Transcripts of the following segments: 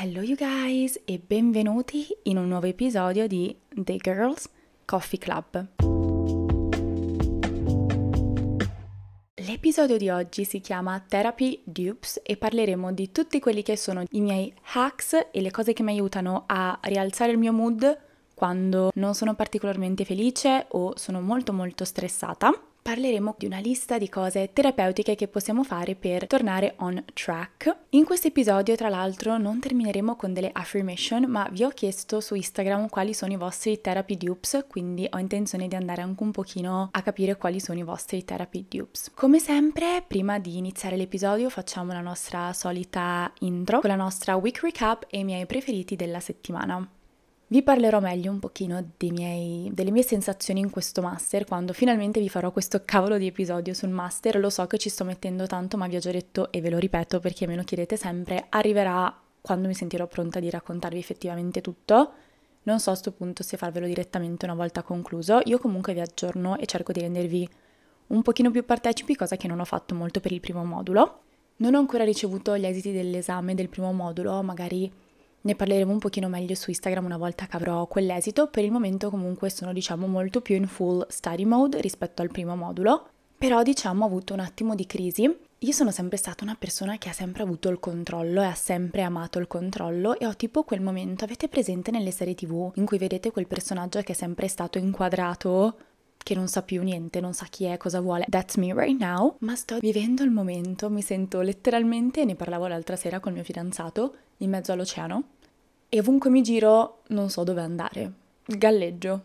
Hello you guys e benvenuti in un nuovo episodio di The Girls Coffee Club. L'episodio di oggi si chiama Therapy Dupes e parleremo di tutti quelli che sono i miei hacks e le cose che mi aiutano a rialzare il mio mood quando non sono particolarmente felice o sono molto molto stressata parleremo di una lista di cose terapeutiche che possiamo fare per tornare on track. In questo episodio, tra l'altro, non termineremo con delle affirmation, ma vi ho chiesto su Instagram quali sono i vostri therapy dupes, quindi ho intenzione di andare anche un pochino a capire quali sono i vostri therapy dupes. Come sempre, prima di iniziare l'episodio facciamo la nostra solita intro con la nostra week recap e i miei preferiti della settimana. Vi parlerò meglio un pochino miei, delle mie sensazioni in questo master quando finalmente vi farò questo cavolo di episodio sul master. Lo so che ci sto mettendo tanto, ma vi ho già detto e ve lo ripeto perché me lo chiedete sempre, arriverà quando mi sentirò pronta di raccontarvi effettivamente tutto. Non so a questo punto se farvelo direttamente una volta concluso. Io comunque vi aggiorno e cerco di rendervi un pochino più partecipi, cosa che non ho fatto molto per il primo modulo. Non ho ancora ricevuto gli esiti dell'esame del primo modulo, magari ne parleremo un pochino meglio su Instagram una volta che avrò quell'esito. Per il momento comunque sono diciamo molto più in full study mode rispetto al primo modulo, però diciamo ho avuto un attimo di crisi. Io sono sempre stata una persona che ha sempre avuto il controllo e ha sempre amato il controllo e ho tipo quel momento, avete presente nelle serie tv in cui vedete quel personaggio che è sempre stato inquadrato che non sa più niente, non sa chi è, cosa vuole. That's me right now, ma sto vivendo il momento, mi sento letteralmente, ne parlavo l'altra sera col mio fidanzato, in mezzo all'oceano e ovunque mi giro non so dove andare. Galleggio.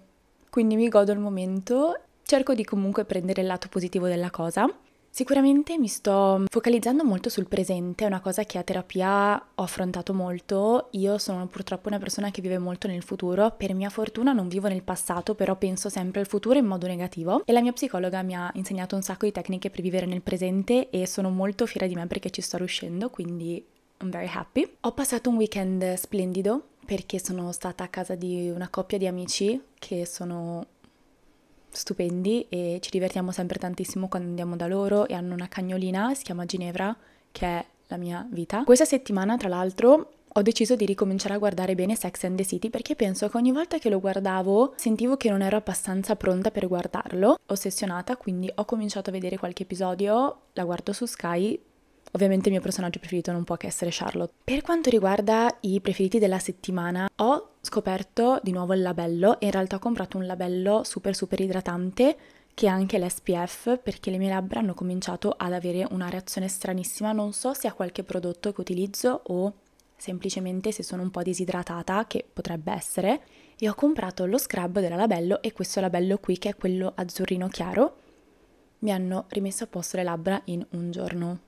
Quindi mi godo il momento, cerco di comunque prendere il lato positivo della cosa. Sicuramente mi sto focalizzando molto sul presente, è una cosa che a terapia ho affrontato molto. Io sono purtroppo una persona che vive molto nel futuro, per mia fortuna non vivo nel passato, però penso sempre al futuro in modo negativo e la mia psicologa mi ha insegnato un sacco di tecniche per vivere nel presente e sono molto fiera di me perché ci sto riuscendo, quindi I'm very happy. Ho passato un weekend splendido perché sono stata a casa di una coppia di amici che sono stupendi e ci divertiamo sempre tantissimo quando andiamo da loro e hanno una cagnolina, si chiama Ginevra, che è la mia vita. Questa settimana, tra l'altro, ho deciso di ricominciare a guardare bene Sex and the City perché penso che ogni volta che lo guardavo sentivo che non ero abbastanza pronta per guardarlo, ossessionata, quindi ho cominciato a vedere qualche episodio, la guardo su Sky, Ovviamente il mio personaggio preferito non può che essere Charlotte. Per quanto riguarda i preferiti della settimana, ho scoperto di nuovo il labello e in realtà ho comprato un labello super super idratante che ha anche l'SPF perché le mie labbra hanno cominciato ad avere una reazione stranissima, non so se ha qualche prodotto che utilizzo o semplicemente se sono un po' disidratata, che potrebbe essere, e ho comprato lo scrub della Labello e questo labello qui che è quello azzurrino chiaro. Mi hanno rimesso a posto le labbra in un giorno.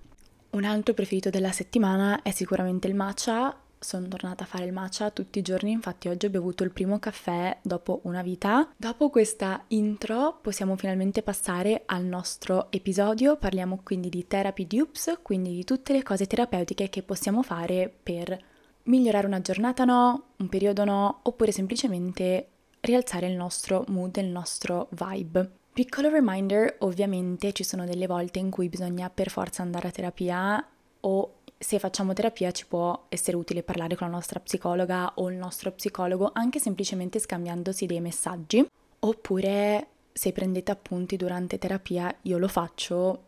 Un altro preferito della settimana è sicuramente il matcha. Sono tornata a fare il matcha tutti i giorni, infatti oggi ho bevuto il primo caffè dopo una vita. Dopo questa intro possiamo finalmente passare al nostro episodio, parliamo quindi di therapy dupes, quindi di tutte le cose terapeutiche che possiamo fare per migliorare una giornata no, un periodo no, oppure semplicemente rialzare il nostro mood, il nostro vibe. Piccolo reminder, ovviamente ci sono delle volte in cui bisogna per forza andare a terapia o se facciamo terapia ci può essere utile parlare con la nostra psicologa o il nostro psicologo anche semplicemente scambiandosi dei messaggi. Oppure se prendete appunti durante terapia io lo faccio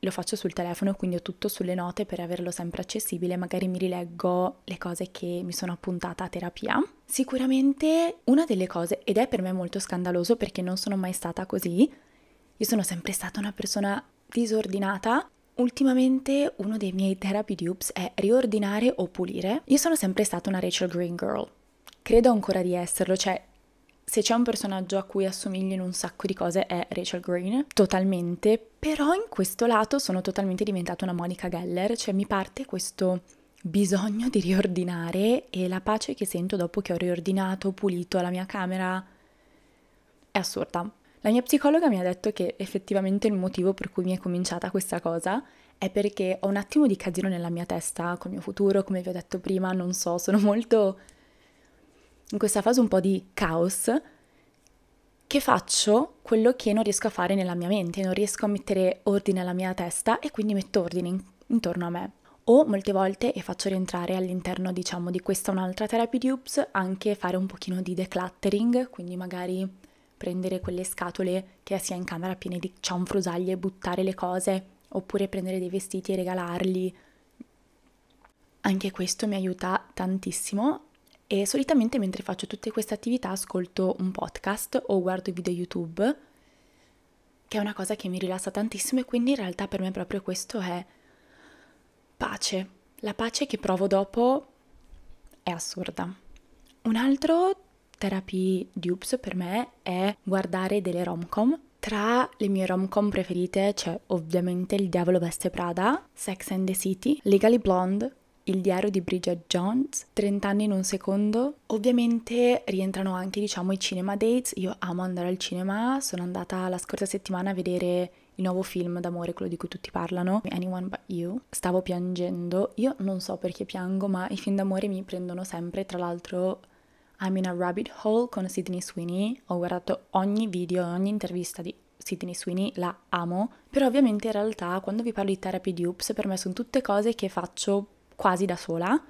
lo faccio sul telefono, quindi ho tutto sulle note per averlo sempre accessibile, magari mi rileggo le cose che mi sono appuntata a terapia. Sicuramente una delle cose, ed è per me molto scandaloso perché non sono mai stata così, io sono sempre stata una persona disordinata. Ultimamente uno dei miei therapy dupes è riordinare o pulire. Io sono sempre stata una Rachel Green Girl. Credo ancora di esserlo, cioè se c'è un personaggio a cui assomiglia in un sacco di cose è Rachel Green, totalmente, però in questo lato sono totalmente diventata una Monica Geller, cioè mi parte questo bisogno di riordinare e la pace che sento dopo che ho riordinato, pulito la mia camera è assurda. La mia psicologa mi ha detto che effettivamente il motivo per cui mi è cominciata questa cosa è perché ho un attimo di casino nella mia testa col mio futuro, come vi ho detto prima, non so, sono molto in questa fase un po' di caos, che faccio quello che non riesco a fare nella mia mente, non riesco a mettere ordine alla mia testa e quindi metto ordine in, intorno a me. o molte volte, e faccio rientrare all'interno diciamo di questa un'altra therapy dupes, anche fare un pochino di decluttering, quindi magari prendere quelle scatole che si ha in camera piene di cianfrusaglie e buttare le cose, oppure prendere dei vestiti e regalarli. Anche questo mi aiuta tantissimo e solitamente mentre faccio tutte queste attività ascolto un podcast o guardo i video YouTube, che è una cosa che mi rilassa tantissimo e quindi in realtà per me proprio questo è pace. La pace che provo dopo è assurda. Un altro therapy dupes per me è guardare delle rom-com. Tra le mie rom-com preferite c'è ovviamente Il Diavolo Veste Prada, Sex and the City, Legally Blonde, il diario di Bridget Jones, 30 anni in un secondo. Ovviamente rientrano anche, diciamo, i cinema dates. Io amo andare al cinema, sono andata la scorsa settimana a vedere il nuovo film d'amore, quello di cui tutti parlano, Anyone But You. Stavo piangendo. Io non so perché piango, ma i film d'amore mi prendono sempre. Tra l'altro, I'm in a rabbit hole con Sydney Sweeney. Ho guardato ogni video, ogni intervista di Sydney Sweeney, la amo. Però ovviamente in realtà quando vi parlo di therapy dupes, per me sono tutte cose che faccio quasi da sola.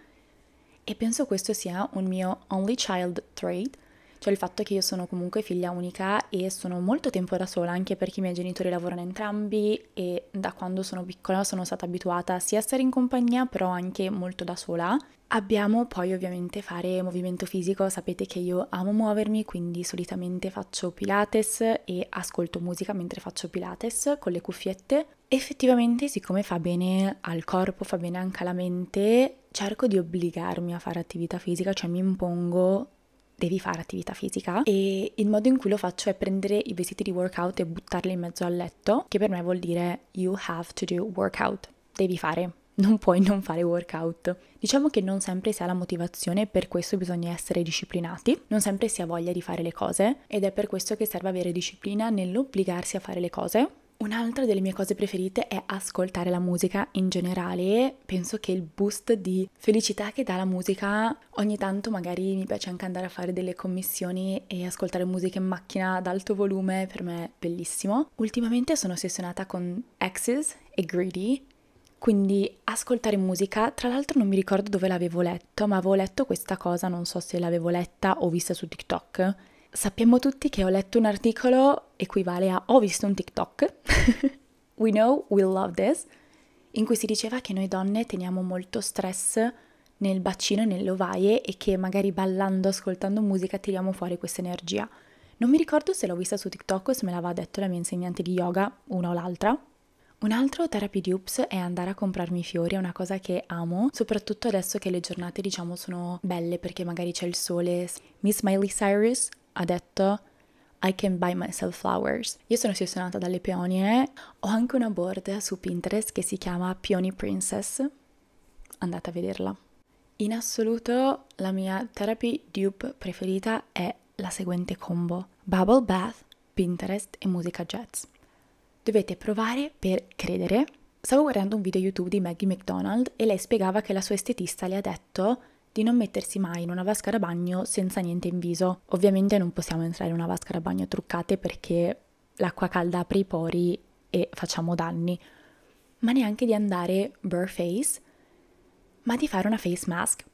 E penso questo sia un mio only child trait cioè il fatto che io sono comunque figlia unica e sono molto tempo da sola, anche perché i miei genitori lavorano entrambi e da quando sono piccola sono stata abituata sia a stare in compagnia, però anche molto da sola. Abbiamo poi ovviamente fare movimento fisico, sapete che io amo muovermi, quindi solitamente faccio Pilates e ascolto musica mentre faccio Pilates con le cuffiette. Effettivamente, siccome fa bene al corpo, fa bene anche alla mente, cerco di obbligarmi a fare attività fisica, cioè mi impongo devi fare attività fisica. E il modo in cui lo faccio è prendere i vestiti di workout e buttarli in mezzo al letto, che per me vuol dire you have to do workout, devi fare, non puoi non fare workout. Diciamo che non sempre si ha la motivazione, per questo bisogna essere disciplinati, non sempre si ha voglia di fare le cose ed è per questo che serve avere disciplina nell'obbligarsi a fare le cose Un'altra delle mie cose preferite è ascoltare la musica in generale. Penso che il boost di felicità che dà la musica, ogni tanto magari mi piace anche andare a fare delle commissioni e ascoltare musica in macchina ad alto volume, per me è bellissimo. Ultimamente sono ossessionata con Axis e Greedy, quindi ascoltare musica, tra l'altro non mi ricordo dove l'avevo letto, ma avevo letto questa cosa, non so se l'avevo letta o vista su TikTok Sappiamo tutti che ho letto un articolo equivale a ho visto un TikTok. we know, we love this. In cui si diceva che noi donne teniamo molto stress nel bacino e nelle ovaie e che magari ballando, ascoltando musica tiriamo fuori questa energia. Non mi ricordo se l'ho vista su TikTok o se me l'aveva detto la mia insegnante di yoga, una o l'altra. Un altro therapy dupes è andare a comprarmi fiori, è una cosa che amo, soprattutto adesso che le giornate diciamo sono belle perché magari c'è il sole. Miss Miley Cyrus ha detto I can buy myself flowers. Io sono ossessionata dalle peonie, ho anche una board su Pinterest che si chiama Peony Princess, andate a vederla. In assoluto la mia therapy dupe preferita è la seguente combo: Bubble Bath, Pinterest e musica jazz. Dovete provare per credere. Stavo guardando un video YouTube di Maggie McDonald e lei spiegava che la sua estetista le ha detto di non mettersi mai in una vasca da bagno senza niente in viso. Ovviamente non possiamo entrare in una vasca da bagno truccate perché l'acqua calda apre i pori e facciamo danni, ma neanche di andare bare face, ma di fare una face mask.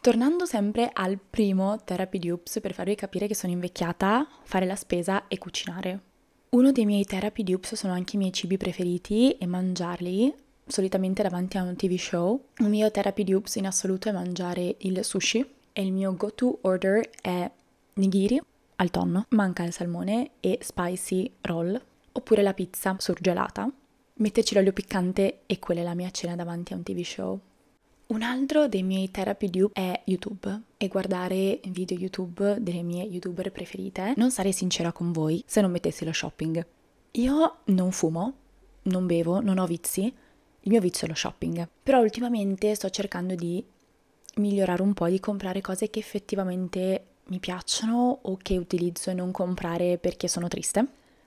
Tornando sempre al primo therapy dupes per farvi capire che sono invecchiata, fare la spesa e cucinare. Uno dei miei therapy dupes sono anche i miei cibi preferiti e mangiarli solitamente davanti a un TV show. Il mio therapy dupes in assoluto è mangiare il sushi e il mio go-to order è nigiri al tonno, manca il salmone e spicy roll, oppure la pizza surgelata. Metterci l'olio piccante e quella è la mia cena davanti a un TV show. Un altro dei miei therapy dupe è YouTube e guardare video YouTube delle mie youtuber preferite. Non sarei sincera con voi se non mettessi lo shopping. Io non fumo, non bevo, non ho vizi, il mio vizio è lo shopping. Però ultimamente sto cercando di migliorare un po', di comprare cose che effettivamente mi piacciono o che utilizzo e non comprare perché sono triste.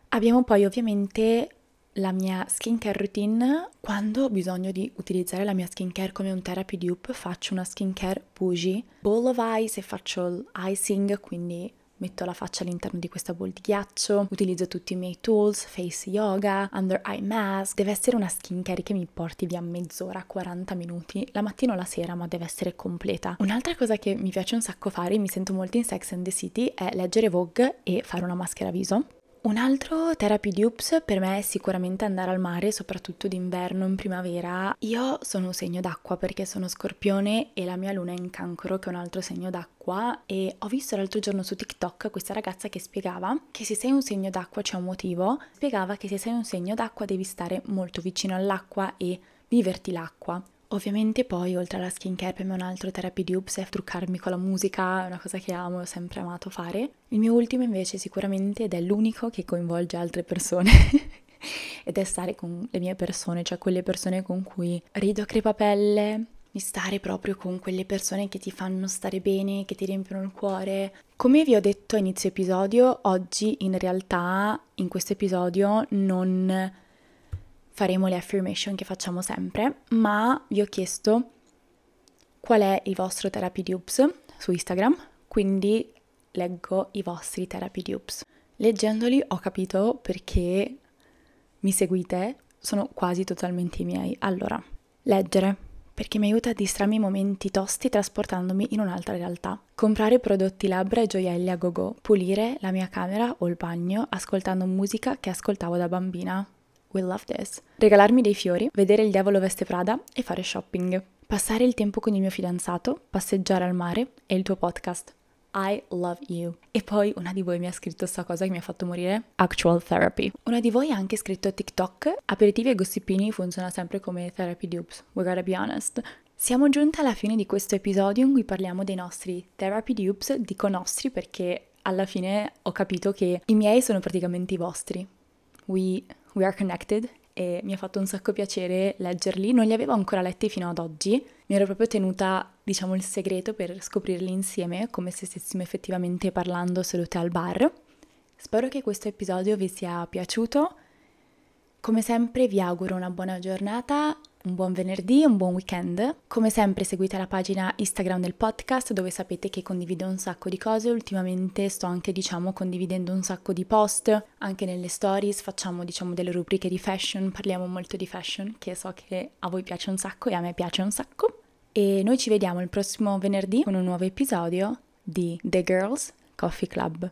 Abbiamo poi ovviamente la mia skincare routine. Quando ho bisogno di utilizzare la mia skincare come un therapy dupe, faccio una skincare bougie, bowl of ice e faccio l'icing, quindi metto la faccia all'interno di questa bowl di ghiaccio, utilizzo tutti i miei tools, face yoga, under eye mask, deve essere una skincare che mi porti via mezz'ora, 40 minuti, la mattina o la sera, ma deve essere completa. Un'altra cosa che mi piace un sacco fare, mi sento molto in Sex and the City, è leggere Vogue e fare una maschera viso. Un altro therapy dupes per me è sicuramente andare al mare, soprattutto d'inverno, in primavera. Io sono un segno d'acqua perché sono scorpione e la mia luna è in cancro, che è un altro segno d'acqua. E ho visto l'altro giorno su TikTok questa ragazza che spiegava che se sei un segno d'acqua c'è un motivo. Spiegava che se sei un segno d'acqua devi stare molto vicino all'acqua e viverti l'acqua. Ovviamente poi oltre alla skincare per me un altro therapy dupes è truccarmi con la musica, è una cosa che amo, ho sempre amato fare. Il mio ultimo invece sicuramente ed è l'unico che coinvolge altre persone ed è stare con le mie persone, cioè quelle persone con cui rido a crepapelle, di stare proprio con quelle persone che ti fanno stare bene, che ti riempiono il cuore. Come vi ho detto a inizio episodio, oggi in realtà in questo episodio non faremo le affirmation che facciamo sempre, ma vi ho chiesto qual è il vostro therapy dupes su Instagram, quindi leggo i vostri therapy dupes. Leggendoli ho capito perché mi seguite, sono quasi totalmente i miei. Allora, leggere, perché mi aiuta a distrarmi i momenti tosti trasportandomi in un'altra realtà. Comprare prodotti labbra e gioielli a go-go. Pulire la mia camera o il bagno ascoltando musica che ascoltavo da bambina. We love this. Regalarmi dei fiori, vedere il diavolo veste Prada e fare shopping. Passare il tempo con il mio fidanzato, passeggiare al mare e il tuo podcast. I love you. E poi una di voi mi ha scritto questa cosa che mi ha fatto morire. Actual therapy. Una di voi ha anche scritto TikTok. Aperitivi e gossipini funziona sempre come therapy dupes. We gotta be honest. Siamo giunti alla fine di questo episodio in cui parliamo dei nostri therapy dupes. Dico nostri perché alla fine ho capito che i miei sono praticamente i vostri. We We Are Connected e mi ha fatto un sacco piacere leggerli. Non li avevo ancora letti fino ad oggi, mi ero proprio tenuta, diciamo, il segreto per scoprirli insieme, come se stessimo effettivamente parlando sedute al bar. Spero che questo episodio vi sia piaciuto. Come sempre vi auguro una buona giornata un buon venerdì un buon weekend. Come sempre seguite la pagina Instagram del podcast dove sapete che condivido un sacco di cose. Ultimamente sto anche diciamo condividendo un sacco di post, anche nelle stories facciamo diciamo delle rubriche di fashion, parliamo molto di fashion che so che a voi piace un sacco e a me piace un sacco. E noi ci vediamo il prossimo venerdì con un nuovo episodio di The Girls Coffee Club.